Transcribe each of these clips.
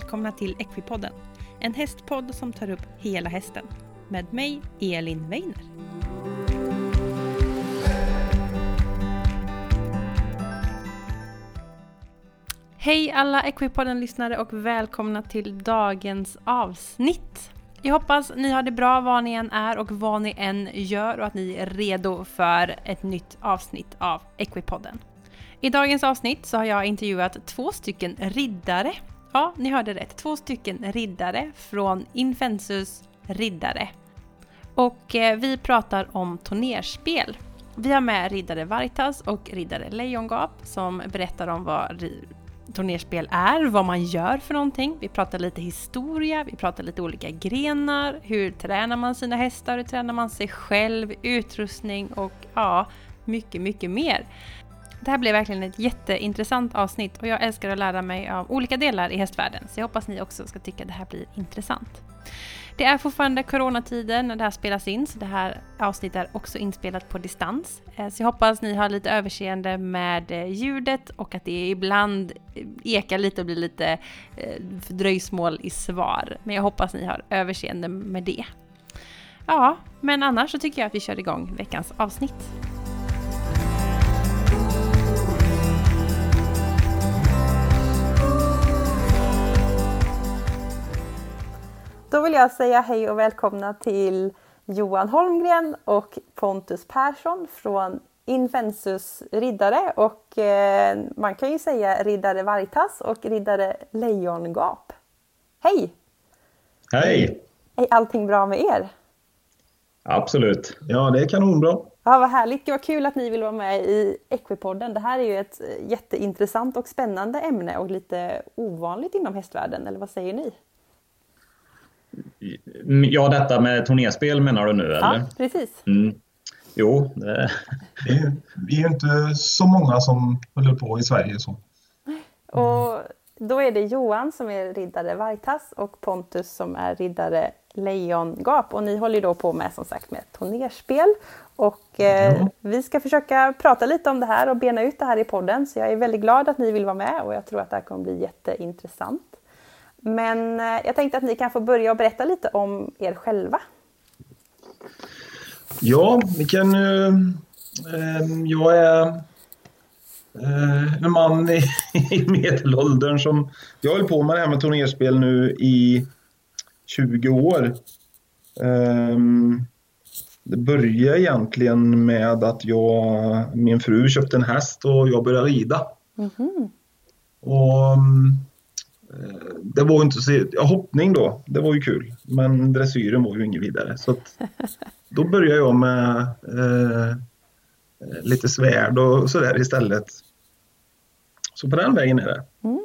välkomna till Equipodden. En hästpodd som tar upp hela hästen. Med mig, Elin Weiner. Hej alla Equipodden-lyssnare och välkomna till dagens avsnitt. Jag hoppas ni har det bra var ni än är och vad ni än gör och att ni är redo för ett nytt avsnitt av Equipodden. I dagens avsnitt så har jag intervjuat två stycken riddare. Ja, ni hörde rätt. Två stycken riddare från Infensus riddare. Och eh, vi pratar om turnerspel. Vi har med riddare Vartas och riddare Lejongap som berättar om vad turnerspel är, vad man gör för någonting. Vi pratar lite historia, vi pratar lite olika grenar, hur tränar man sina hästar, hur tränar man sig själv, utrustning och ja, mycket, mycket mer. Det här blev verkligen ett jätteintressant avsnitt och jag älskar att lära mig av olika delar i hästvärlden, så jag hoppas ni också ska tycka det här blir intressant. Det är fortfarande coronatider när det här spelas in, så det här avsnittet är också inspelat på distans. Eh, så jag hoppas ni har lite överseende med eh, ljudet och att det ibland eh, ekar lite och blir lite dröjsmål i svar. Men jag hoppas ni har överseende med det. Ja, men annars så tycker jag att vi kör igång veckans avsnitt. Då vill jag säga hej och välkomna till Johan Holmgren och Pontus Persson från Infensus riddare och eh, man kan ju säga riddare Vargtass och riddare Lejongap. Hej! Hej! Är allting bra med er? Absolut. Ja, det är kanonbra. Ja, vad härligt. Var kul att ni vill vara med i Equipodden. Det här är ju ett jätteintressant och spännande ämne och lite ovanligt inom hästvärlden, eller vad säger ni? Ja, detta med turnerspel menar du nu eller? Ja, precis. Mm. Jo. Det... Vi är ju inte så många som håller på i Sverige så. Och då är det Johan som är riddare Vargtass och Pontus som är riddare Lejongap. Och ni håller då på med som sagt med turnerspel. Och eh, ja. vi ska försöka prata lite om det här och bena ut det här i podden. Så jag är väldigt glad att ni vill vara med och jag tror att det här kommer bli jätteintressant. Men eh, jag tänkte att ni kan få börja och berätta lite om er själva. Ja, vi kan... Eh, jag är eh, en man i, i medelåldern som... Jag har på med det här med turnerspel nu i 20 år. Um, det började egentligen med att jag, min fru köpte en häst och jag började rida. Mm -hmm. Och det var inte så, ja, hoppning då, det var ju kul. Men dressyren var ju inget vidare. Så då började jag med eh, lite svärd och sådär istället. Så på den vägen är det. Mm.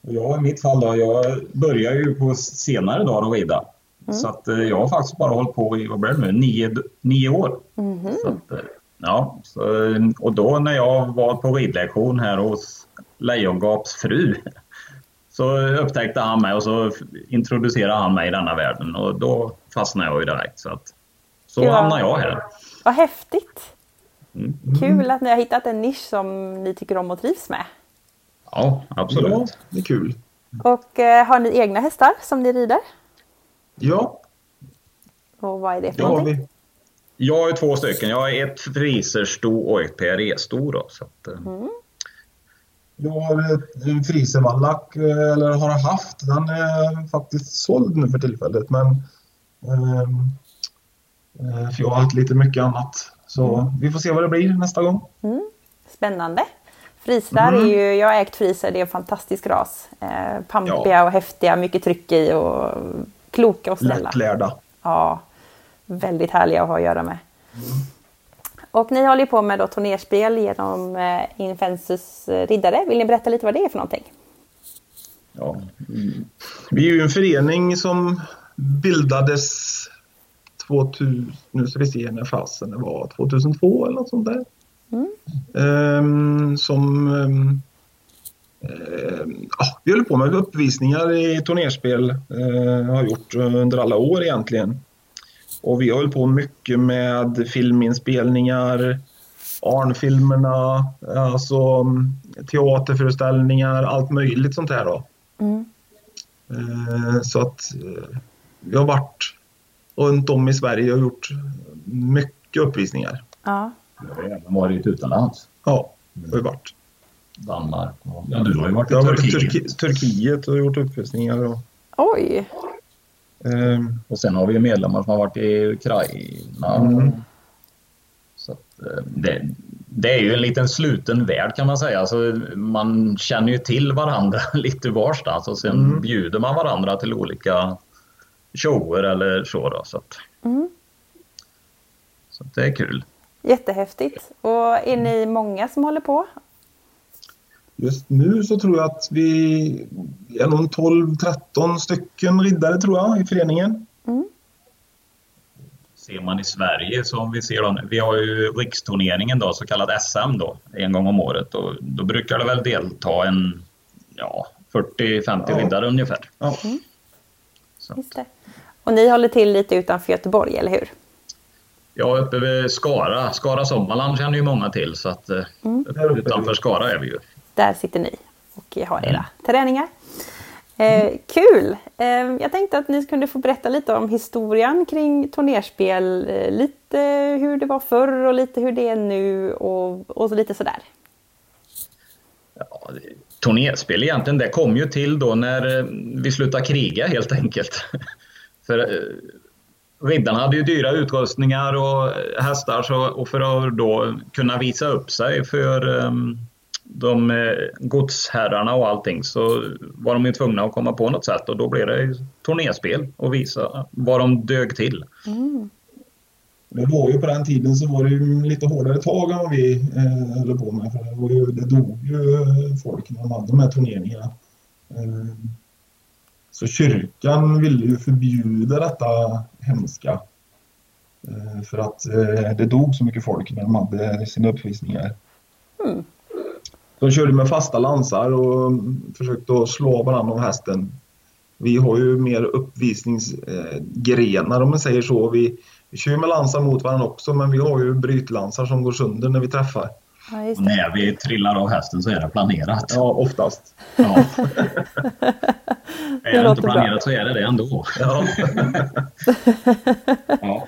Ja, i mitt fall då, jag började ju på senare dagar att rida. Mm. Så att eh, jag har faktiskt bara hållit på i, vad blir det nu, nio, nio år. Mm. Så att, eh, ja, så, och då när jag var på ridlektion här hos Lejongaps fru så upptäckte han mig och så introducerade han mig i denna världen och då fastnade jag ju direkt. Så, att, så ja. hamnade jag här. Vad häftigt! Mm. Kul att ni har hittat en nisch som ni tycker om och trivs med. Ja, absolut. Ja, det är kul. Och eh, har ni egna hästar som ni rider? Ja. Och vad är det för ja, någonting? Vi... Jag har två stycken. Jag har ett frisersto och ett PRE-sto. Eh, mm. Jag har en friservallack, eh, eller har haft. Den är faktiskt såld nu för tillfället. Men, ehm, eh, för jag har haft lite mycket annat. Så mm. vi får se vad det blir nästa gång. Mm. Spännande. Frisar mm. är ju, jag har ägt friser, det är en fantastisk ras. Eh, pampiga ja. och häftiga, mycket tryck i och kloka och snälla. Lättlärda. Ja, väldigt härliga att ha att göra med. Mm. Och ni håller på med då turnerspel genom eh, Infensus eh, riddare. Vill ni berätta lite vad det är för någonting? Ja, vi är ju en förening som bildades 2000, nu ska vi se när fasen det var, 2002 eller något sånt där. Mm. Um, som um, um, ja, vi håller på med uppvisningar i turnerspel, uh, har gjort under alla år egentligen. Och vi hållit på mycket med filminspelningar, Arnfilmerna, alltså teaterföreställningar, allt möjligt sånt här då. Mm. Eh, så att eh, vi har varit runt om i Sverige och gjort mycket uppvisningar. Ja. Jag har även varit utomlands. Ja, det har vi varit. Danmark och... Ja, du har ju varit i Jag har varit i Turkiet. Turki- Turkiet och gjort uppvisningar. Och, Oj! Ehm, Och sen har vi ju medlemmar som har varit i Ukraina. Mm. Så att, eh, det, det är ju en liten sluten värld kan man säga. Alltså, man känner ju till varandra lite varstans och sen Mm. bjuder man varandra till olika shower eller så. Då, så att, Mm. så att det är kul. Jättehäftigt. Och är ni många som håller på? Just nu så tror jag att vi är nog 12-13 stycken riddare tror jag i föreningen. Ser man i Sverige så om vi ser då, vi har ju riksturneringen då, så kallad SM då, en gång om året och då brukar det väl delta en ja, 40-50 Ja. riddare ungefär. Ja. Så. Just det. Och ni håller till lite utanför Göteborg, eller hur? Ja, uppe vid Skara, Skara Sommarland känner ju många till så att eh, är utanför. Skara är vi ju. Där sitter ni och har era träningar. Eh, kul! Eh, jag tänkte att ni kunde få berätta lite om historien kring turnerspel. Eh, lite hur det var förr och lite hur det är nu och, och så lite sådär. Ja, turnerspel egentligen, det kom ju till då när eh, vi slutade kriga helt enkelt. För eh, riddarna hade ju dyra utrustningar och eh, hästar så, och för att då kunna visa upp sig för eh, de eh, godsherrarna och allting så var de ju tvungna att komma på något sätt och då blev det turnerspel och visa vad de dög till. Det var ju på den tiden så var det ju lite hårdare tag än vad vi eh, höll på med. För det, var ju, det dog ju eh, folk när de hade de här turneringarna. Eh, så kyrkan ville ju förbjuda detta hemska. Eh, för att eh, det dog så mycket folk när de hade sina uppvisningar. De körde med fasta lansar och försökte att slå varandra av hästen. Vi har ju mer uppvisningsgrenar om man säger så. Vi, vi kör med lansar mot varandra också men vi har ju brytlansar som går sönder när vi träffar. Ja, det. när vi trillar av hästen så är det planerat. Ja, oftast. Ja. är det inte bra. planerat så är det det ändå. Ja. Ja.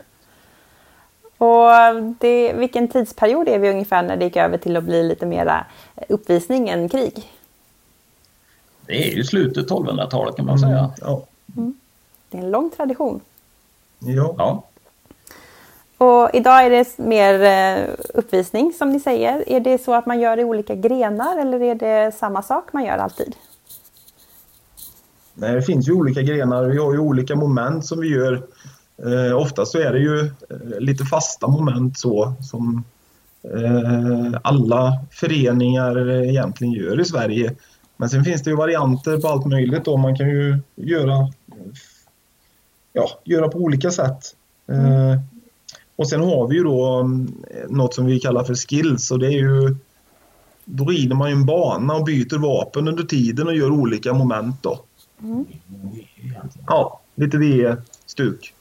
Och det, vilken tidsperiod är vi ungefär när det gick över till att bli lite mera uppvisning än krig? Det är ju slutet 1200-talet kan man säga. Ja. Det är en lång tradition. ja. Ja. Och idag är det mer eh, uppvisning som ni säger. Är det så att man gör i olika grenar eller är det samma sak man gör alltid? Nej, det finns ju olika grenar. Vi har ju olika moment som vi gör. Eh, ofta så är det ju eh, lite fasta moment så som eh, alla föreningar egentligen gör i Sverige. Men sen finns det ju varianter på allt möjligt då. Man kan ju göra, ja, göra på olika sätt. Eh, och sen har vi ju då mm, något som vi kallar för skills och det är ju då rider man ju en bana och byter vapen under tiden och gör olika moment då. Ja, lite V-stuk.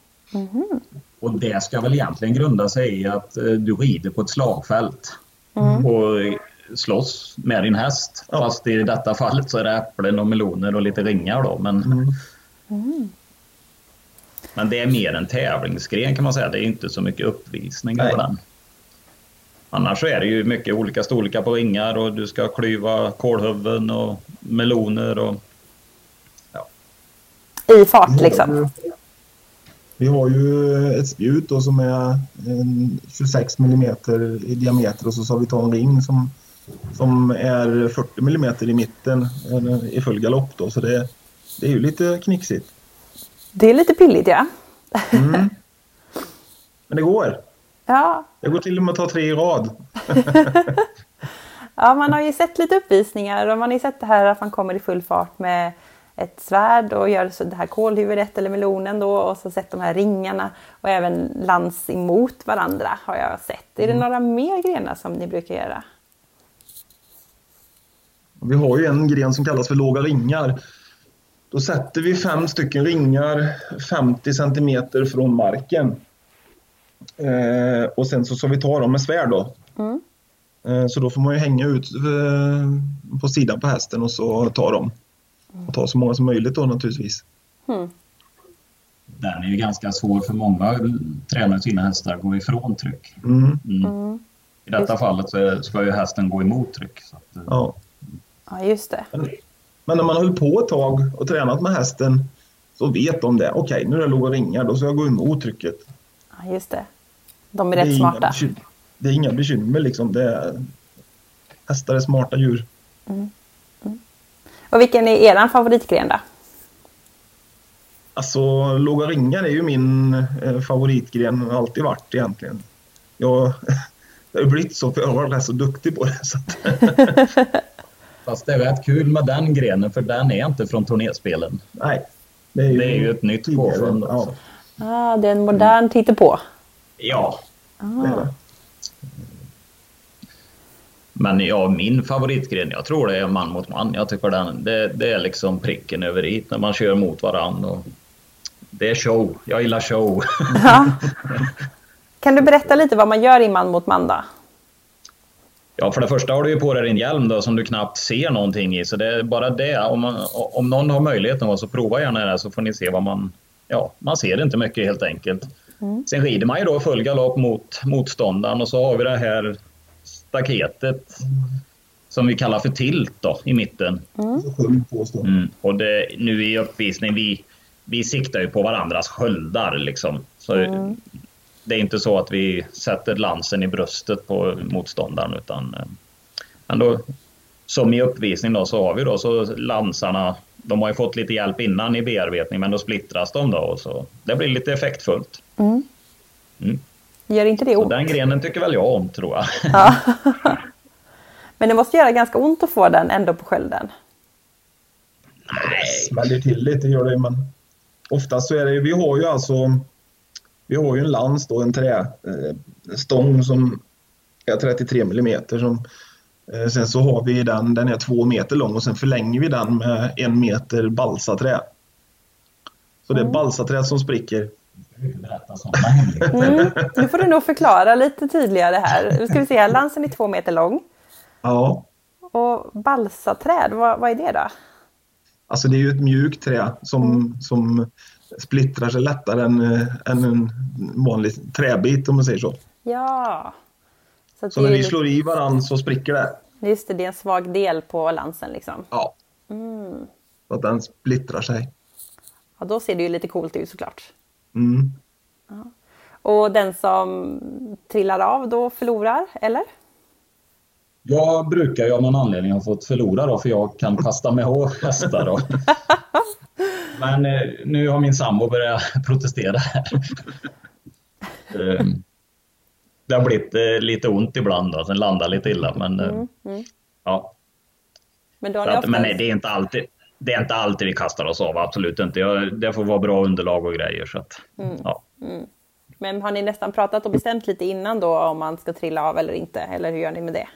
Och det ska väl egentligen grunda sig i att eh, du rider på ett slagfält och slåss med din häst. Ja. Fast i detta fallet så är det äpplen och meloner och lite ringar då. Men, Mm. men det är mer en tävlingsgren kan man säga. Det är inte så mycket uppvisning på den. Annars så är det ju mycket olika storlekar på ringar och du ska klyva kålhuvuden och meloner och I fart liksom? Vi har ju ett spjut då som är en 26 millimeter i diameter och så ska vi ta en ring som, som är 40 millimeter i mitten i full galopp då. Så det, det är ju lite knixigt. Det är lite pilligt ja. Mm. Men det går. Ja, Det går till och med att ta tre i rad. Ja, man har ju sett lite uppvisningar och man har ju sett det här att man kommer i full fart med ett svärd och gör så det här kålhuvudet eller melonen då och så sett de här ringarna och även lans emot varandra har jag sett. Är det några mer grenar som ni brukar göra? Vi har ju en gren som kallas för låga ringar. Då sätter vi fem stycken ringar 50 centimeter från marken. Eh, och sen så ska vi ta dem med svärd då. Mm. Eh, så då får man ju hänga ut eh, på sidan på hästen och så ta dem. Och ta så många som möjligt då naturligtvis. Den är ju ganska svår för många tränar sina hästar att gå ifrån tryck. Mm. Mm. I detta fallet så ska ju hästen gå emot tryck. Så att, eh, Ja. Ja, just det. Men, men när man höll på ett tag och tränat med hästen så vet de det. Okej, nu är det låg och ringar, då ska jag gå emot trycket. Ja, just det. De är Det rätt inga smarta. bekym- Det är inga bekymmer liksom. Det är, hästar är smarta djur. Och vilken är er favoritgren då? Alltså, låga ringar är ju min eh, favoritgren alltid varit egentligen. Jag, det har blivit så för jag har varit så duktig på det. Så att, Fast det är rätt kul med den grenen för den är inte från turnéspelen. nej. Det är ju, Det är ju ett nytt påfund. Ja. Ah, det är en modern tittepå. Ja, är det. Men ja, min favoritgren, jag tror det är man mot man. Jag tycker den, det, det är liksom pricken över i när man kör mot varandra. Det är show. Jag gillar show. Ja. Kan du berätta lite vad man gör i man mot man då? Ja, för det första har du ju på dig din hjälm då som du knappt ser någonting i. Så det är bara det. Om, man, om någon har möjligheten så prova gärna det så får ni se vad man... Ja, man ser inte mycket helt enkelt. Sen rider man ju då full galopp mot motståndaren och så har vi det här staketet som vi kallar för tilt då i mitten. Stå. Mm. Och det, nu i uppvisning, vi, vi siktar ju på varandras sköldar liksom. Så Det är inte så att vi sätter lansen i bröstet på motståndaren utan eh, men då, som i uppvisning då så har vi då så lansarna, de har ju fått lite hjälp innan i bearbetning men då splittras de då och så det blir lite effektfullt. Gör inte det Så ont? den grenen tycker väl jag om tror jag. Ja. Men det måste göra ganska ont att få den ändå på skölden. smäller till lite gör det men oftast så är det ju, vi har ju alltså vi har ju en lans då, en trästång som är 33 millimeter som eh, sen så har vi den, den är två meter lång och sen förlänger vi den med en meter balsaträ. Så det är balsaträ som spricker. Berätta sådana hemligheter. Mm. Nu får du nog förklara lite tydligare här. Nu ska vi se lansen är två meter lång. Ja, Och balsaträd, vad, vad är det då? alltså det är ju ett mjukt trä som, som splittrar sig lättare än, eh, än en vanlig träbit om man säger så. Ja. Så, Så när är vi lite- slår i varann så spricker det. Just det, det är en svag del på lansen liksom. Ja. Så att den splittrar sig. Ja, då ser det ju lite coolt ut såklart. Mm. Och den som trillar av då förlorar, eller? Jag brukar ju av någon anledning ha fått förlora då, för jag kan kasta mig på hästar. Då. Men eh, nu har min sambo börjat protestera här. Eh, Det har blivit eh, lite ont ibland, då, sen landar lite illa. Men, eh, Ja, Men då har att, men oftast- nej, det är inte alltid. Det är inte alltid vi kastar oss av, absolut inte. Jag, det får vara bra underlag och grejer. Så att, ja. Men har ni nästan pratat och bestämt lite innan då om man ska trilla av eller inte? Eller hur gör ni med det?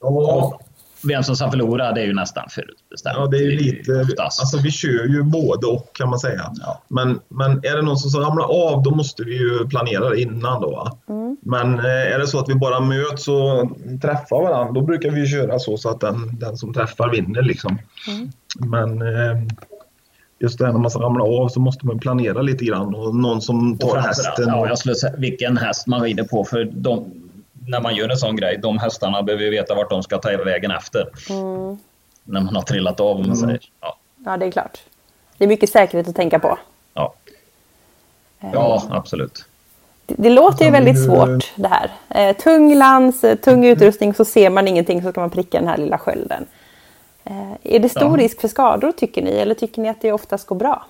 Ja, Vem som ska förlora, det är ju nästan förutbestämt. ja, det är ju lite... Oftast. Alltså vi kör ju både och kan man säga. Ja. Men, men är det någon som ramlar av då måste vi ju planera det innan då. va? Men eh, är det så att vi bara möts och träffar varandra då brukar vi köra så, så att den, den som träffar vinner liksom. Men eh, just det här när man ska ramla av så måste man planera lite grann och någon som Och tar framförallt, hästen. Ja, och- jag skulle säga vilken häst man rider på. För de, när man gör en sån grej, de hästarna behöver ju veta vart de ska ta vägen efter. När man har trillat av, om man säger. Ja, Ja, det är klart. Det är mycket säkerhet att tänka på. ja. ja absolut. Det, det låter ju väldigt svårt det här. Eh, tung lans, eh, tung utrustning, så ser man ingenting så kan man pricka den här lilla skölden. Eh, är det stor Ja. risk för skador tycker ni? Eller tycker ni att det oftast går bra?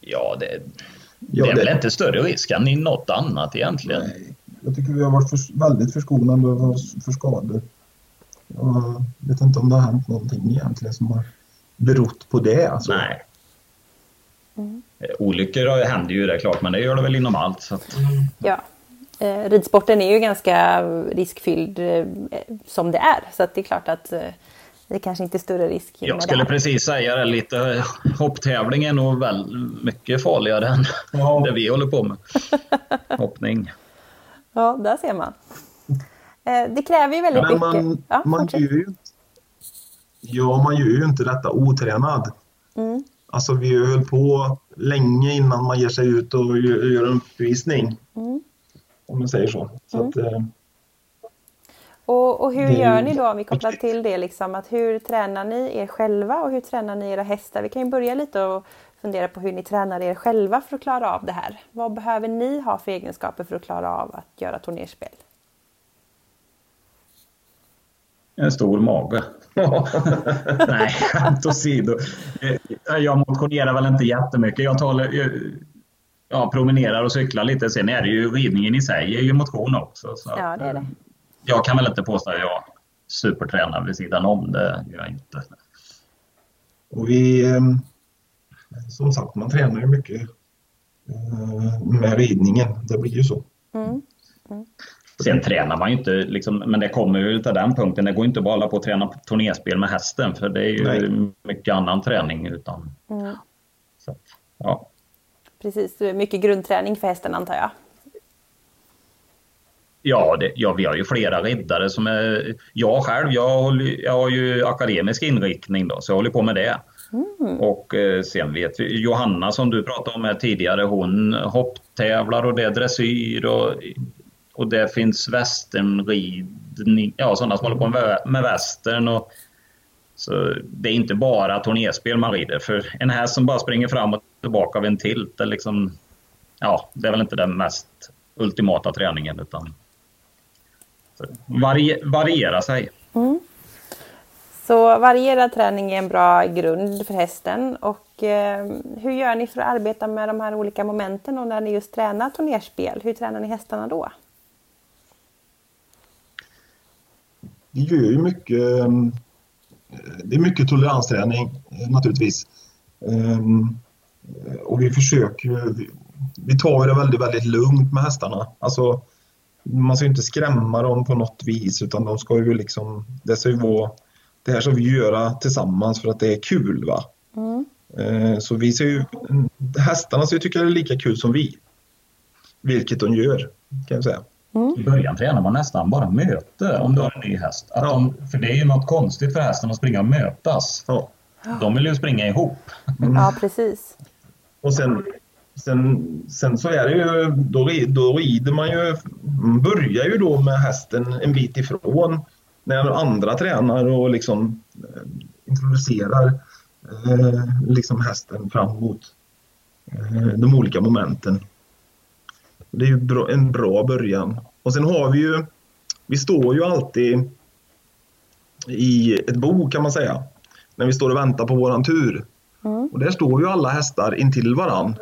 Ja, det, Ja, det är det- väl inte större risk än i något annat egentligen. Nej, jag tycker vi har varit för, väldigt förskonade för, för skador. Jag vet inte om det har hänt någonting egentligen som har berott på det. Alltså. Nej. Eh, Olyckor händer ju det är klart, men det gör det väl inom allt. Så att, Ja. Eh, ridsporten är ju ganska riskfylld eh, som det är. Så att det är klart att det kanske inte är större risk jag skulle det precis säga det, lite hopptävling är nog väl mycket farligare än Ja. det vi håller på med. Hoppning. Ja, där ser man. Eh, det kräver ju väldigt Men man, mycket. Ja, man, fortsätt. gör ju, Ja, man gör ju inte detta otränad. Mm. Alltså vi höll på länge innan man ger sig ut och gör gör en uppvisning. Mm. Om man säger så. så att, eh, Och, och hur Det gör ni då om vi kopplar till det liksom att hur tränar ni er själva och hur tränar ni era hästar? Vi kan ju börja lite och fundera på hur ni tränar er själva för att klara av det här. Vad behöver ni ha för egenskaper för att klara av att göra turnerspel? En stor mage. Nej, skämt åsido. Jag motionerar väl inte jättemycket. Jag, talar, jag promenerar och cyklar lite. Sen är det ju ridningen i sig är ju motion också. Så Ja, det är det. Jag kan väl inte påstå att jag supertränar vid sidan om. Det gör jag inte. och vi, eh, som sagt, man tränar ju mycket eh, med ridningen. Det blir ju så. Mm. Sen tränar man ju inte, liksom, men det kommer ju till den punkten. Det går inte bara att hålla på och träna turnerspel med hästen för det är ju Nej. mycket annan träning. Utan, Mm. så, att, ja. Precis, det är mycket grundträning för hästen antar jag. Ja, det, ja, vi har ju flera riddare som är... Jag själv, jag, håller, jag har ju akademisk inriktning då, så jag håller på med det. Och eh, sen vet vi, Johanna som du pratade om här tidigare, hon hopptävlar och det är dressyr och, och det finns västernridning, ja sådana som håller på med, med västern. Och, så det är inte bara turnerspel man rider, för en häst som bara springer fram och tillbaka vid en tilt, är liksom, ja, det är väl inte den mest ultimata träningen utan varie, variera sig. Så varierad träning är en bra grund för hästen. Och eh, hur gör ni för att arbeta med de här olika momenten och när ni just tränar turnerspel? Hur tränar ni hästarna då? Vi gör ju mycket, eh, det är mycket toleransträning eh, naturligtvis. Ehm, Och vi försöker vi tar det väldigt, väldigt lugnt med hästarna. Alltså, man ska ju inte skrämma dem på något vis utan de ska ju liksom, det ska ju vara, det här ska vi göra tillsammans för att det är kul va. Eh, Så vi ser ju, hästarna ska ju tycka det är lika kul som vi. Vilket de gör, kan jag säga. I början tränar man nästan bara möte om du har en ny häst. Att Ja. de, för det är ju något konstigt för hästen att springa och mötas. Ja. De vill ju springa ihop. Ja, precis. Och sen, sen, sen så är det ju, då, då rider man ju, man börjar ju då med hästen en bit ifrån när andra tränar och liksom eh, introducerar eh, liksom hästen fram mot eh, de olika momenten. Det är ju en bra början. Och sen har vi ju, vi står ju alltid i ett bo kan man säga, när vi står och väntar på våran tur. Och där står ju alla hästar intill varann.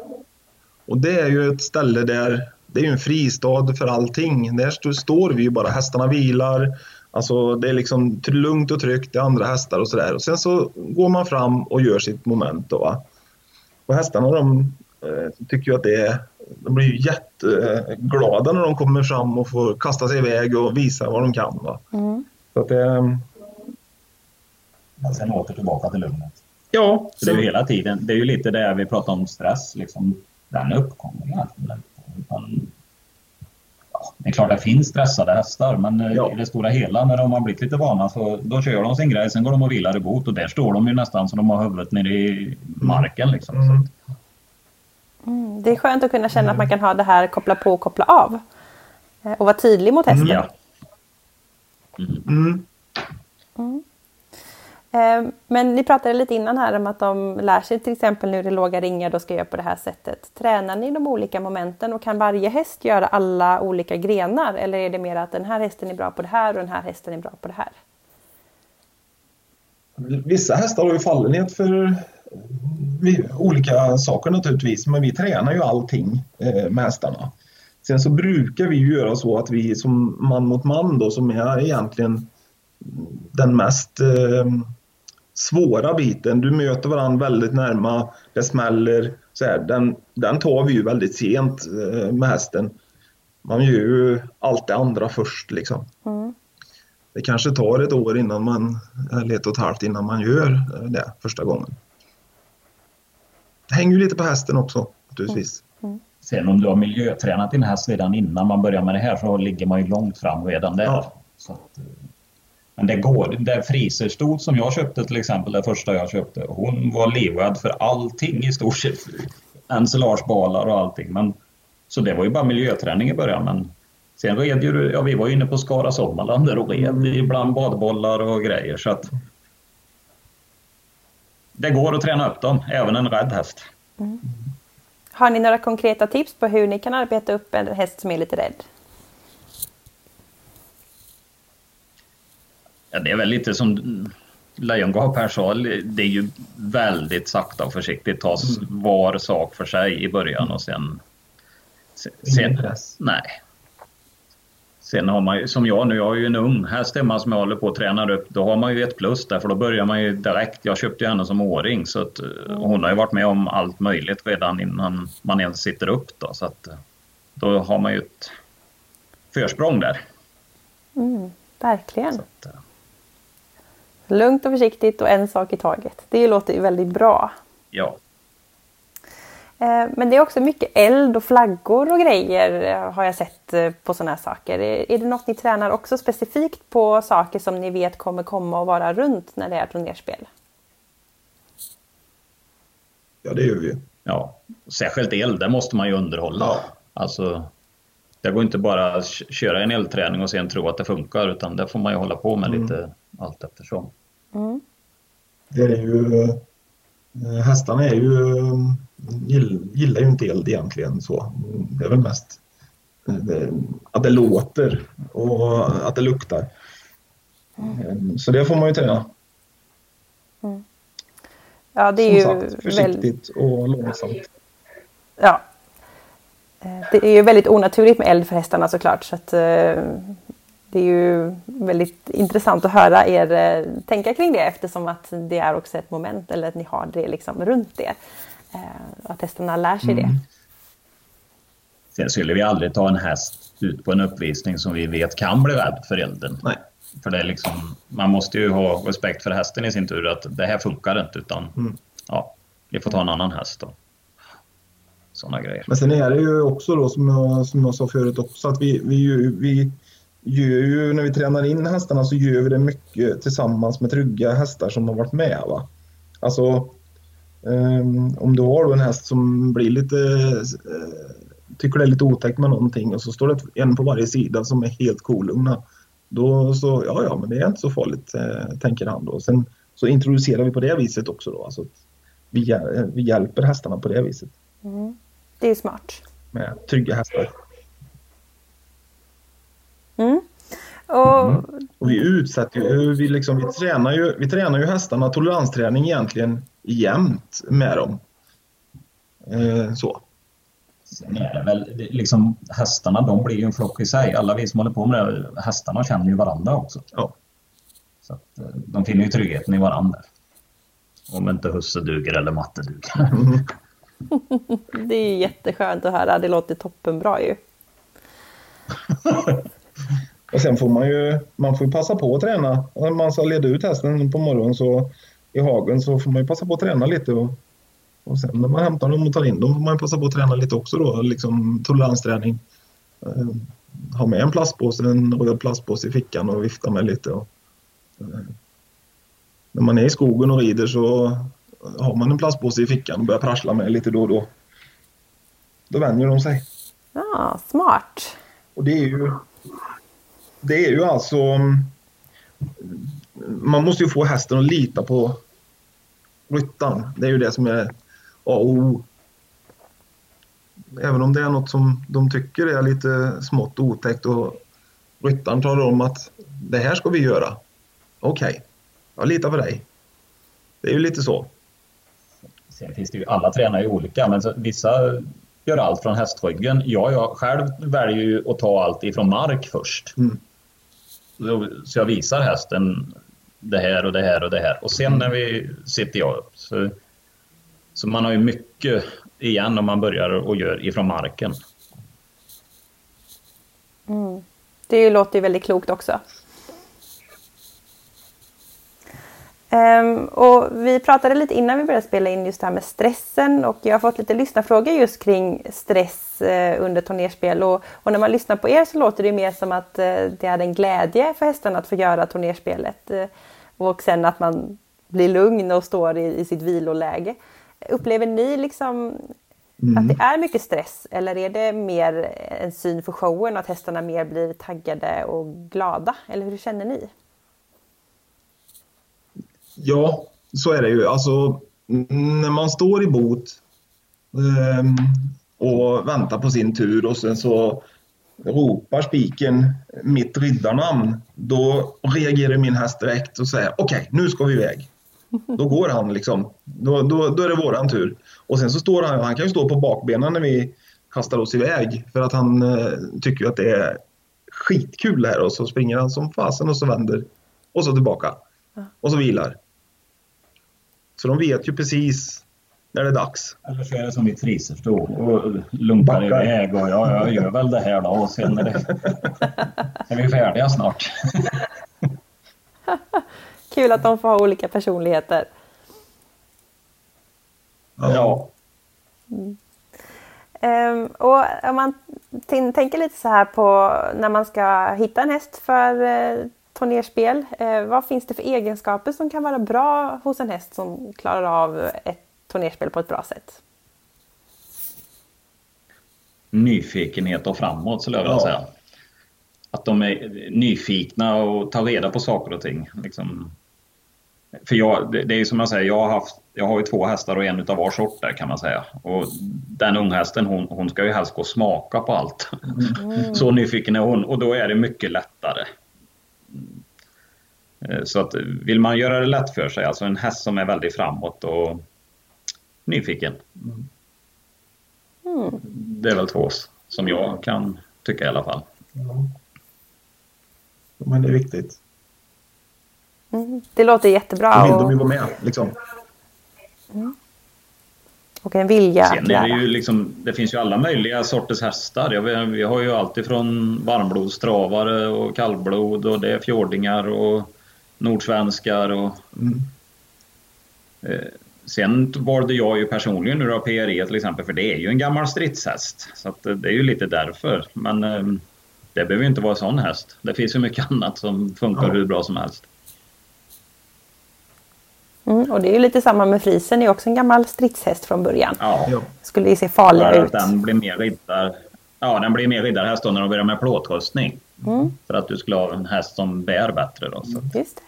Och det är ju ett ställe där det är ju en fristad för allting. Där st- står vi ju bara, hästarna vilar. Alltså det är liksom lugnt och tryggt, det är andra hästar och sådär. Och sen så går man fram och gör sitt moment då. Va? Och hästarna de eh, tycker ju att det är, de blir ju jätteglada när de kommer fram och får kasta sig iväg och visa vad de kan. Va? Så att det, Men sen åter tillbaka till lugnet. ja, Så det är ju hela tiden, det är ju lite det vi pratar om stress. Liksom, den uppkommer egentligen inte. Utan, ja, det är klart det finns stressade hästar men eh, Ja. i det stora hela när de har blivit lite vana så då kör de sin grej, sen går de och vilar i bot och där står de ju nästan som de har huvudet nere i marken. Liksom. Så Mm. Mm, det är skönt att kunna känna att man kan ha det här koppla på och koppla av. Eh, Och vara tydlig mot hästen. Ja. mm, Eh, Ehm, men ni pratade lite innan här om att de lär sig till exempel nu det låga ringar, då ska jag göra på det här sättet. Tränar ni de olika momenten och kan varje häst göra alla olika grenar? Eller är det mer att den här hästen är bra på det här och den här hästen är bra på det här? Vissa hästar har ju fallenhet för eh, olika saker naturligtvis, men vi tränar ju allting eh, med hästarna. Sen så brukar vi ju göra så att vi som man mot man då, som är egentligen den mest eh, svåra biten. Du möter varandra väldigt närma, det smäller. Så här, den, den tar vi ju väldigt sent eh, med hästen. Man gör ju allt det andra först liksom. Det kanske tar ett år innan man, eller ett och ett halvt innan man gör eh, det första gången. Det hänger ju lite på hästen också naturligtvis. Sen om du har miljötränat din häst redan innan man börjar med det här så ligger man ju långt fram redan där. Ja. Så att, eh, men det går. Den friserstol som jag köpte till exempel, det första jag köpte, hon var livrädd för allting i stort sett. Ensilagebalar och allting. Men, så det var ju bara miljöträning i början. Men sen red ju, ja vi var ju inne på Skara Sommarland där och red ibland badbollar och grejer. Så att det går att träna upp dem, även en rädd häst. Mm. Har ni några konkreta tips på hur ni kan arbeta upp en häst som är lite rädd? Ja, det är väl lite som Lejongap här sa, det är ju väldigt sakta och försiktigt. Ta mm. var sak för sig i början och sen... sen Ingen press? Nej. Sen har man ju, som jag nu, jag har ju en ung häst hemma som jag håller på att träna upp. Då har man ju ett plus där, för då börjar man ju direkt. Jag köpte ju henne som åring, så att mm. hon har ju varit med om allt möjligt redan innan man ens sitter upp. Då, så att då har man ju ett försprång där. Mm, verkligen. Att, eh, Lugnt och försiktigt och en sak i taget. Det låter ju väldigt bra. Ja. Eh, men det är också mycket eld och flaggor och grejer eh, har jag sett eh, på sådana här saker. Är det något ni tränar också specifikt på saker som ni vet kommer komma och vara runt när det är turnerspel? Ja, det gör vi. Ja, särskilt eld, det måste man ju underhålla. Ja. Alltså, det går inte bara att köra en eldträning och sen tro att det funkar utan det får man ju hålla på med mm. lite allt eftersom. Mm. Det är ju, eh, hästarna är ju, gillar ju inte eld egentligen så. Det är väl mest eh, att det låter och att det luktar. Mm. Så det får man ju träna. Mm. Ja, det är Som ju sagt, försiktigt och långsamt. Ja. Eh, det är ju väldigt onaturligt med eld för hästarna såklart. Så att, det är ju väldigt intressant att höra er eh, tänka kring det eftersom att det är också ett moment eller att ni har det liksom runt det. Eh, att hästarna lär sig mm. det. Sen skulle vi aldrig ta en häst ut på en uppvisning som vi vet kan bli rädd för elden. Nej. För det är liksom, man måste ju ha respekt för hästen i sin tur att det här funkar inte utan mm. ja, vi får ta en annan häst. Då. Sådana grejer. Men sen är det ju också då som jag, som jag sa förut också att vi, vi, vi ju, när vi tränar in hästarna så gör vi det mycket tillsammans med trygga hästar som har varit med. Va? Alltså, um, om du har en häst som blir lite, uh, tycker det är lite otäckt med någonting och så står det en på varje sida som är helt kolugna. Då så, ja ja, men det är inte så farligt, uh, tänker han då. Sen så introducerar vi på det viset också då. Alltså, vi, vi hjälper hästarna på det viset. Mm. Det är smart. Med trygga hästar. Mm. Och... Mm. och... vi utsätter ju, vi, liksom, vi, tränar ju, vi tränar ju hästarna toleransträning egentligen jämt med dem. Eh, så. Sen är det väl liksom hästarna, de blir ju en flock i sig. Alla vi som håller på med det, hästarna känner ju varandra också. Ja. Så att, eh, de finner ju tryggheten i varandra. Om inte husse duger eller matte duger. Mm. det är jätteskönt att höra. Det låter toppenbra ju. Och sen får man ju, man får passa på att träna. Om man ska leda ut hästen på morgonen så i hagen så får man ju passa på att träna lite. Och, och sen när man hämtar dem och tar in dem får man ju passa på att träna lite också då, liksom toleransträning. Eh, ha med en plastpåse, en röd plastpåse i fickan och vifta med lite. Och, eh, när man är i skogen och rider så har man en plastpåse i fickan och börjar prassla med lite då och då. Då vänjer de sig. Ja, smart. Och det är ju det är ju alltså... Man måste ju få hästen att lita på ryttaren. Det är ju det som är A och O. Även om det är något som de tycker är lite smått otäckt och ryttaren talar om att det här ska vi göra. Okej, okay. jag litar på dig. Det är ju lite så. Sen finns det ju, alla tränar ju olika, men vissa gör allt från hästryggen. Jag, jag själv väljer ju att ta allt ifrån mark först. Mm. Så jag visar hästen det här och det här och det här. Och sen när vi sitter jag upp. Så, så man har ju mycket igen om man börjar och gör ifrån marken. Mm. Det låter ju väldigt klokt också. Um, och vi pratade lite innan vi började spela in just det här med stressen och jag har fått lite lyssnarfrågor just kring stress uh, under turnerspel och, och, när man lyssnar på er så låter det mer som att uh, det är en glädje för hästarna att få göra turnerspelet uh, och sen att man blir lugn och står i, i sitt viloläge. Upplever ni liksom mm. att det är mycket stress eller är det mer en syn för showen att hästarna mer blir taggade och glada? Eller hur känner ni? Ja, så är det ju. Alltså, när man står i bot eh, och väntar på sin tur och sen så ropar spiken mitt riddarnamn, då reagerar min häst direkt och säger okej, okay, nu ska vi iväg. Då går han liksom. Då, då, då är det våran tur. Och sen så står han, han kan ju stå på bakbenen när vi kastar oss iväg för att han eh, tycker att det är skitkul här och så springer han som fasen och så vänder och så tillbaka. Och så vilar. Så de vet ju precis när det är dags. Eller så är det som i friserstå och lunkar iväg och ja, jag gör väl det här då och sen är, det, är vi färdiga snart. Kul att de får ha olika personligheter. Ja. Mm. Um, och om man tänker lite så här på när man ska hitta en häst för uh, turnerspel. Uh, vad finns det för egenskaper som kan vara bra hos en häst som klarar av ett turnerspel på ett bra sätt? Nyfikenhet och framåt skulle jag vilja ja. säga. Att de är nyfikna och tar reda på saker och ting. Liksom, för jag, det, det är som jag säger, jag har, haft, jag har ju två hästar och en utav var sort där kan man säga. Och den unghästen hon, hon ska ju helst gå och smaka på allt. Mm. Så nyfiken är hon och då är det mycket lättare. Eh, så att vill man göra det lätt för sig, alltså en häst som är väldigt framåt och nyfiken. Mm. Det är väl två som jag kan tycka i alla fall. Ja. Men det är viktigt. Mm, det låter jättebra. Då vill och... de ju vara med. Liksom. Mm. Och en vilja Sen att lära. Det, ju liksom, det finns ju alla möjliga sorters hästar. Vi, vi har ju alltid från varmblodstravare och kallblod och det är fjordingar och nordsvenskar. Och, mm. eh, sen valde jag ju personligen nu då PRE till exempel för det är ju en gammal stridshäst. Så att det är ju lite därför. Men eh, det behöver ju inte vara en sån häst. Det finns ju mycket annat som funkar ja. hur bra som helst. Mm, och det är ju lite samma med frisen, det är också en gammal stridshäst från början. Ja. Skulle ju se farligare ut. Den blir mer riddar. Ja, den blir mer riddarhäst när de börjar med plåtrustning. Mm. För att du skulle ha en häst som bär bättre då. Så. Just det.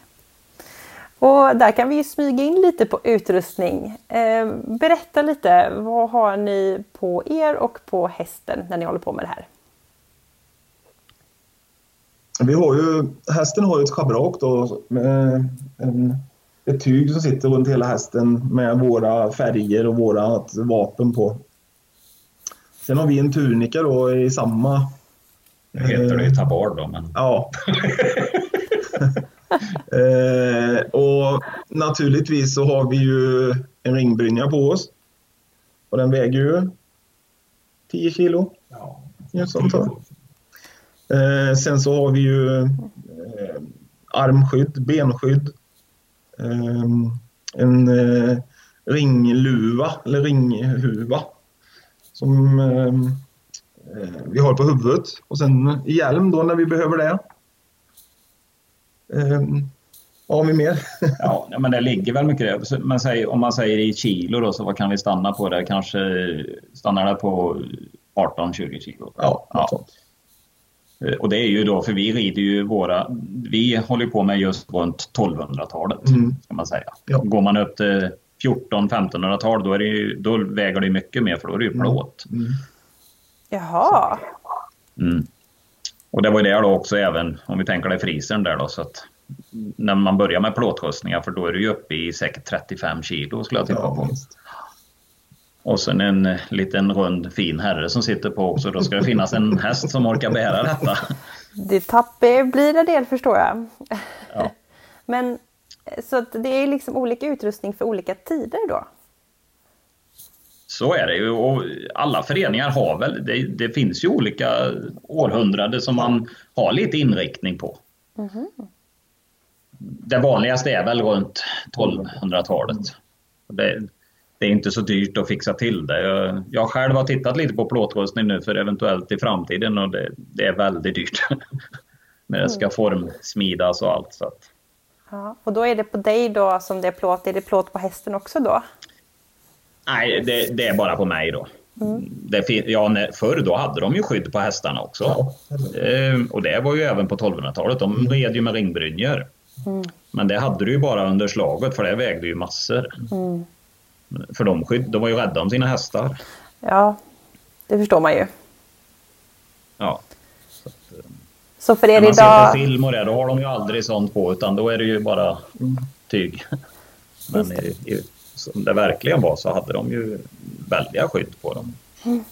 Och där kan vi ju smyga in lite på utrustning. Eh, berätta lite, vad har ni på er och på hästen när ni håller på med det här? Vi har ju, hästen har ju ett schabrak då med en ett tyg som sitter runt hela hästen med våra färger och våra vapen på. Sen har vi en tunika då i samma... Nu heter det ju tabard då, men... Ja. eh, och naturligtvis så har vi ju en ringbrynja på oss. Och den väger ju 10 kilo. Ja. Sånt eh, sen så har vi ju eh, armskydd, benskydd en eh, ringluva eller ringhuva som ehm, eh, vi har på huvudet och sen hjälm då när vi behöver det. Ehm, vad har vi mer? ja, men det ligger väl mycket det. Men säg, om man säger i kilo då, så vad kan vi stanna på där? Kanske stannar det på 18-20 kilo? Ja, ja. Eh, och det är ju då, för vi rider ju våra, vi håller på med just runt 1200-talet, mm. ska man säga. Ja. Går man upp till 14-1500-tal då, då väger det mycket mer för då är det ju mm. plåt. Mm. Jaha. Mm. Och det var ju det då också även, om vi tänker dig frisen där då, så att när man börjar med plåtrustningar för då är du ju uppe i säkert 35 kilo skulle jag tippa ja, på. Just. Och sen en eh, liten rund fin herre som sitter på också. Då ska det finnas en häst som orkar bära detta. Det tappar, blir en del förstår jag. Ja. Men så det är liksom olika utrustning för olika tider då? Så är det ju och alla föreningar har väl, det, det finns ju olika århundraden som man har lite inriktning på. Mm. det vanligaste är väl runt 1200-talet. Det, är inte så dyrt att fixa till det. Jag, jag själv har tittat lite på plåtrustning nu för eventuellt i framtiden och det, det är väldigt dyrt. När det ska formsmidas och allt. Så att. Ja, och då är det på dig då som det är plåt. Är det plåt på hästen också då? Nej, det, det är bara på mig då. Mm. Det, ja, när, förr då hade de ju skydd på hästarna också. Ja. Ehm, och det var ju även på 1200-talet. De mm. red ju med ringbrynjor. Mm. Men det hade du ju bara under slaget för det vägde ju massor. Mm. För de, skydd, de var ju rädda om sina hästar. Ja, det förstår man ju. Ja. Så, att, så för er när man idag... ser på film och det, då har de ju aldrig sånt på utan då är det ju bara tyg. Men i, i, som det verkligen var så hade de ju väldiga skydd på dem. Mm.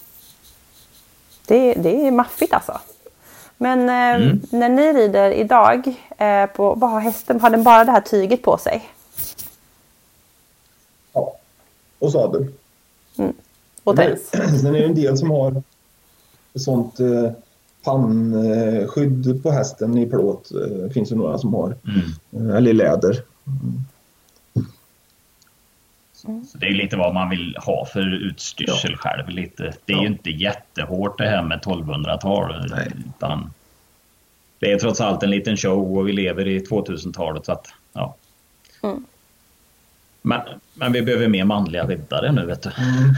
Det, det är maffigt alltså. Men eh, mm. när ni rider idag, eh, på, vad har hästen, har den bara det här tyget på sig? Ja, och sadel. Mm. Och päls. Sen är det en del som har sånt eh, pannskydd på hästen i plåt. Det eh, finns ju några som har. Mm. Eh, eller läder. Mm. Så det är lite vad man vill ha för utstyrsel ja. själv. Lite. Det är ja. ju inte jättehårt det här med 1200-tal. Utan det är trots allt en liten show och vi lever i 2000-talet. Så att, ja. Mm. Men, men vi behöver mer manliga riddare nu vet du. Mm.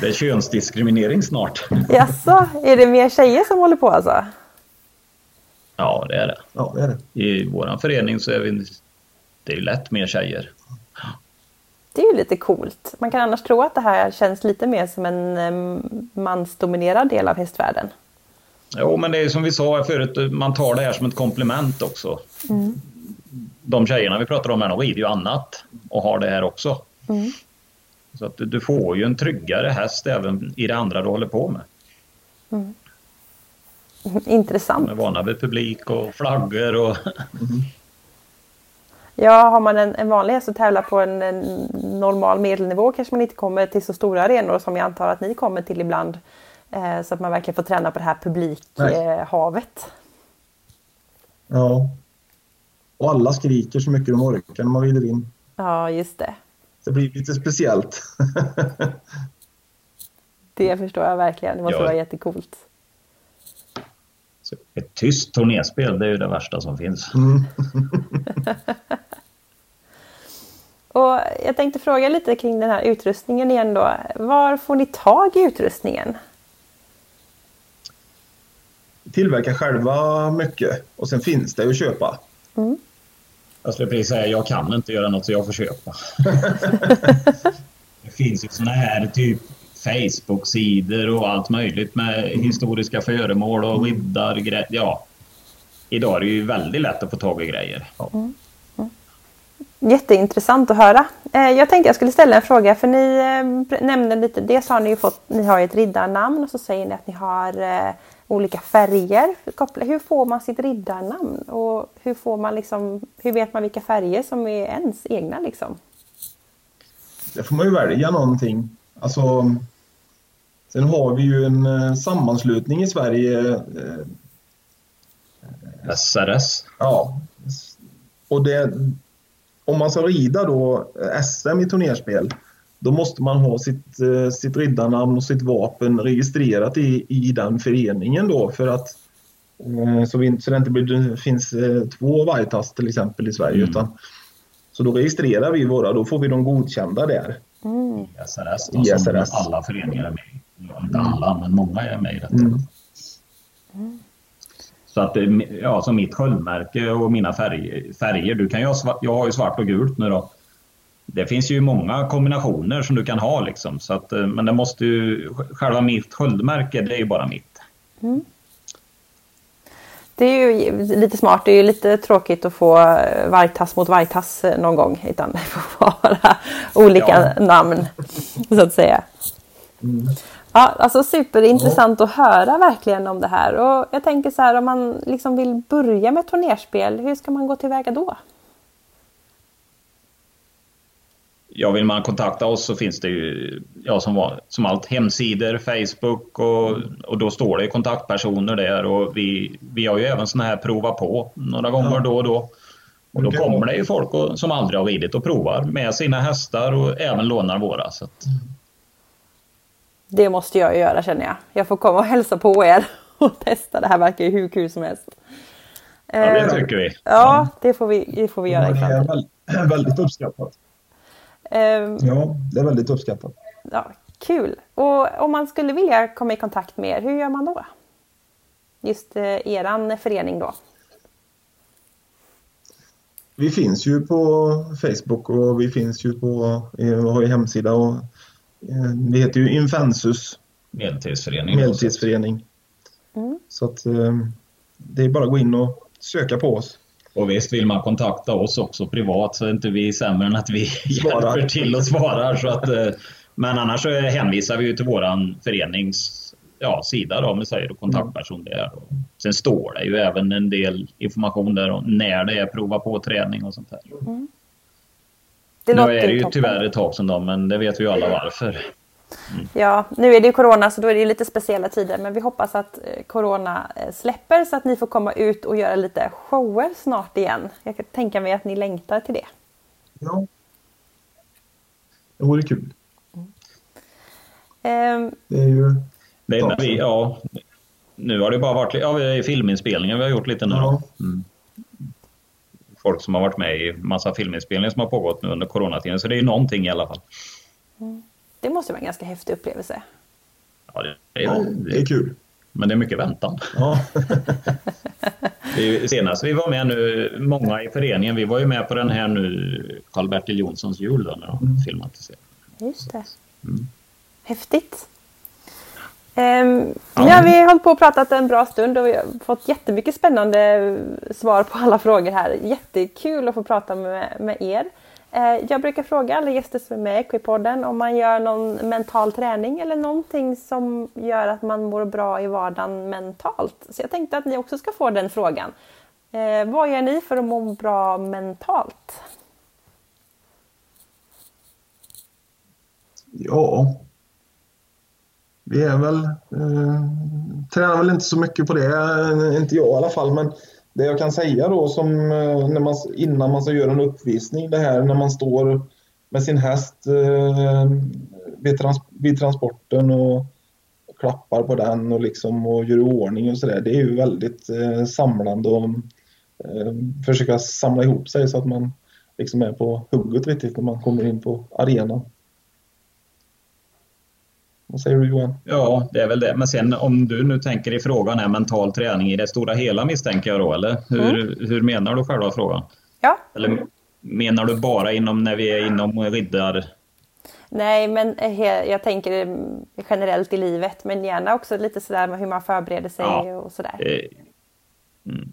det är könsdiskriminering snart. Jaså, är det mer tjejer som håller på alltså? Ja, det är det. Ja, det är det. I vår förening så är vi, det är lätt mer tjejer. Det är ju lite coolt. Man kan annars tro att det här känns lite mer som en mansdominerad del av hästvärlden. Jo, men det är som vi sa förut, man tar det här som ett komplement också. Mm. De tjejerna vi pratar om här, de rider ju annat och har det här också. Mm. Så att du får ju en tryggare häst även i det andra du håller på med. Mm. Intressant. De är vana vid publik och flaggor och... Ja, har man en, en vanlig häst och tävlar på en, en, normal medelnivå kanske man inte kommer till så stora arenor som jag antar att ni kommer till ibland. Eh, så att man verkligen får träna på det här publikhavet. Eh, ja. Och alla skriker så mycket de orkar när man rider in. Ja, just det. Det blir lite speciellt. det förstår jag verkligen. Det måste ja. vara jättekult. Ett tyst turnéspel, det är ju det värsta som finns. Mm. Och jag tänkte fråga lite kring den här utrustningen igen då. Var får ni tag i utrustningen? Tillverkar själva mycket och sen finns det att köpa. Mm. Jag skulle precis säga jag kan inte göra något så jag får köpa. det finns ju såna här typ Facebook-sidor och allt möjligt med mm. historiska föremål och riddargrejer. Ja. Idag är det ju väldigt lätt att få tag i grejer. Mm. Jätteintressant att höra. Eh, jag tänkte jag skulle ställa en fråga för ni eh, nämnde lite, dels har ni ju fått, ni har ett riddarnamn och så säger ni att ni har eh, olika färger. Hur får man sitt riddarnamn och hur får man liksom, hur vet man vilka färger som är ens egna liksom? Det får man ju välja någonting. Alltså, sen har vi ju en sammanslutning i Sverige. SRS. Ja. Och det, om man ska rida då eh, SM i turnerspel då måste man ha sitt, eh, sitt riddarnamn och sitt vapen registrerat i, i den föreningen då för att eh, så, vi, så det inte blir, finns två Vaitas till exempel i Sverige. Mm. Utan, så då registrerar vi våra, då får vi dem godkända där. Mm. I SRS, då, I SRS. alla föreningar är med Inte alla, men många är med i detta. Mm. mm. Så att ja, som mitt sköldmärke och mina färger, färger du kan ju ha, jag har ju svart och gult nu då. Det finns ju många kombinationer som du kan ha liksom. Så att, eh, men det måste ju, själva mitt sköldmärke det är ju bara mitt. Mm. Det är ju lite smart. Det är ju lite tråkigt att få eh, vargtass mot vargtass eh, någon gång. Utan det får vara olika ja. namn så att säga. Mm. Ja, alltså superintressant att höra verkligen om det här. Och jag tänker så här om man liksom vill börja med turnerspel, hur ska man gå tillväga då? Ja, vill man kontakta oss så finns det ju ja, som, var, som allt hemsidor, Facebook och, och då står det kontaktpersoner där och vi, vi har ju även sådana här prova på några gånger ja. då och då. Och då kommer det ju folk och, som aldrig har ridit och provar med sina hästar och även lånar våra. Så att... Det måste jag göra känner jag. Jag får komma och hälsa på er och testa. Det här verkar ju hur kul som helst. Ja, det eh, tycker vi. Ja, det får vi, det får vi göra Det är väldigt, väldigt uppskattat. Um, ja, det är väldigt uppskattat. Ja, kul. Och om man skulle vilja komma i kontakt med er, hur gör man då? Just eh, eran förening då? Vi finns ju på Facebook och vi finns ju på, vi har hemsida och eh, vi heter ju Infensus. Medeltidsförening. Medeltidsförening. Mm. Så att eh, det är bara att gå in och söka på oss. Och visst vill man kontakta oss också privat så är inte vi sämre än att vi svarar. hjälper till och svarar. Så att, eh, men annars så hänvisar vi ju till våran förenings ja, sida då, om vi säger, och kontaktperson där. Sen står det ju även en del information där om när det är prova på träning och sånt där. Mm. Det nu är det ju tyvärr ett tag sedan då, men det vet vi ju alla varför. Mm. Ja, nu är det ju corona så då är det lite speciella tider men vi hoppas att eh, corona eh, släpper så att ni får komma ut och göra lite shower snart igen. Jag kan tänka mig att ni längtar till det. Ja, det vore kul. Mm. det är ju det är vi, ja, nu har det bara varit ja, filminspelningar vi har gjort lite nu. Ja. Mm. Folk som har varit med i massa filminspelningar som har pågått nu under coronatiden. Så det är ju någonting i alla fall. Det måste vara en ganska häftig upplevelse. Ja, det, är, ja, det är kul. Men det är mycket väntan. Ja. senast vi var med nu, många i föreningen, vi var ju med på den här nu, Karl-Bertil Jonssons jul då, när de mm. filmatiserade. Just det. Mm. Häftigt. Um, ja. Nu har vi hållit på och pratat en bra stund och vi har fått jättemycket spännande svar på alla frågor här. Jättekul att få prata med, med er. Eh, jag brukar fråga alla gäster som är med i Equipodden om man gör någon mental träning eller någonting som gör att man mår bra i vardagen mentalt. Så jag tänkte att ni också ska få den frågan. Eh, vad gör ni för att må bra mentalt? Ja, vi är väl, eh, tränar väl inte så mycket på det, eh, inte jag i alla fall. Men det jag kan säga då som eh, när man, innan man ska göra en uppvisning, det här när man står med sin häst eh, vid, trans, vid transporten och klappar på den och, liksom, och gör i ordning och sådär. Det är ju väldigt eh, samlande och eh, försöka samla ihop sig så att man liksom är på hugget riktigt när man kommer in på arenan. Vad säger du Johan? Ja, det är väl det. Men sen om du nu tänker i frågan är mental träning i det stora hela misstänker jag då, eller? Hur, mm. hur menar du själva frågan? Ja. Eller menar du bara inom när vi är inom riddar... Nej, men jag tänker generellt i livet, men gärna också lite sådär med hur man förbereder sig ja. och sådär. Mm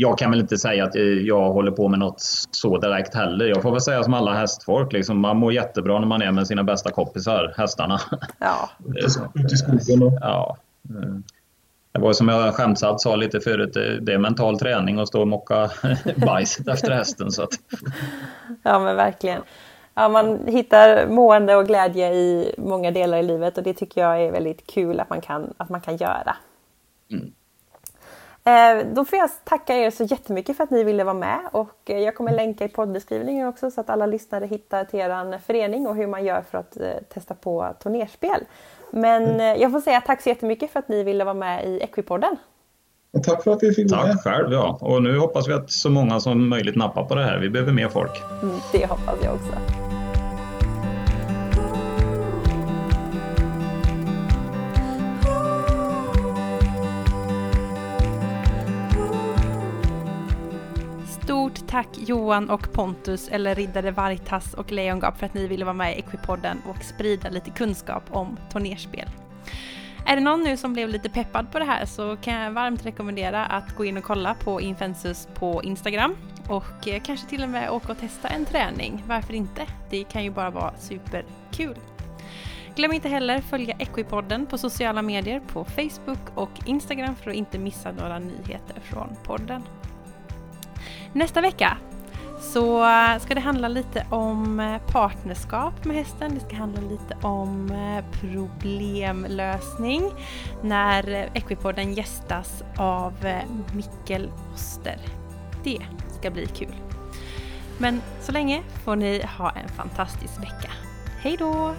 jag kan väl inte säga att jag håller på med något så direkt heller. Jag får väl säga som alla hästfolk, liksom, man mår jättebra när man är med sina bästa kompisar, hästarna. Ja. Ute i skogen. Ja. Det var som jag skämtsamt sa lite förut, det är mental träning att stå och mocka bajset efter hästen. Så att... Ja men verkligen. Ja, man hittar mående och glädje i många delar i livet och det tycker jag är väldigt kul att man kan, att man kan göra. Mm. Eh, då får jag tacka er så jättemycket för att ni ville vara med och eh, jag kommer länka i poddbeskrivningen också så att alla lyssnare hittar till er förening och hur man gör för att eh, testa på turnerspel. Men mm. jag får säga tack så jättemycket för att ni ville vara med i Equipodden. Tack för att vi fick vara med. Tack själv ja. Och nu hoppas vi att så många som möjligt nappar på det här. Vi behöver mer folk. Mm, det hoppas jag också. Tack Johan och Pontus, eller Riddare Vargtass och Lejongap för att ni ville vara med i Equipodden och sprida lite kunskap om turnerspel. Är det någon nu som blev lite peppad på det här så kan jag varmt rekommendera att gå in och kolla på Infensus på Instagram och eh, kanske till och med åka och testa en träning. Varför inte? Det kan ju bara vara superkul. Glöm inte heller följa Equipodden på sociala medier på Facebook och Instagram för att inte missa några nyheter från podden. Nästa vecka så eh, ska det handla lite om eh, partnerskap med hästen. Det ska handla lite om eh, problemlösning när Equipodden gästas av Mikkel Oster. Det ska bli kul. Men så länge får ni ha en fantastisk vecka. Hej då!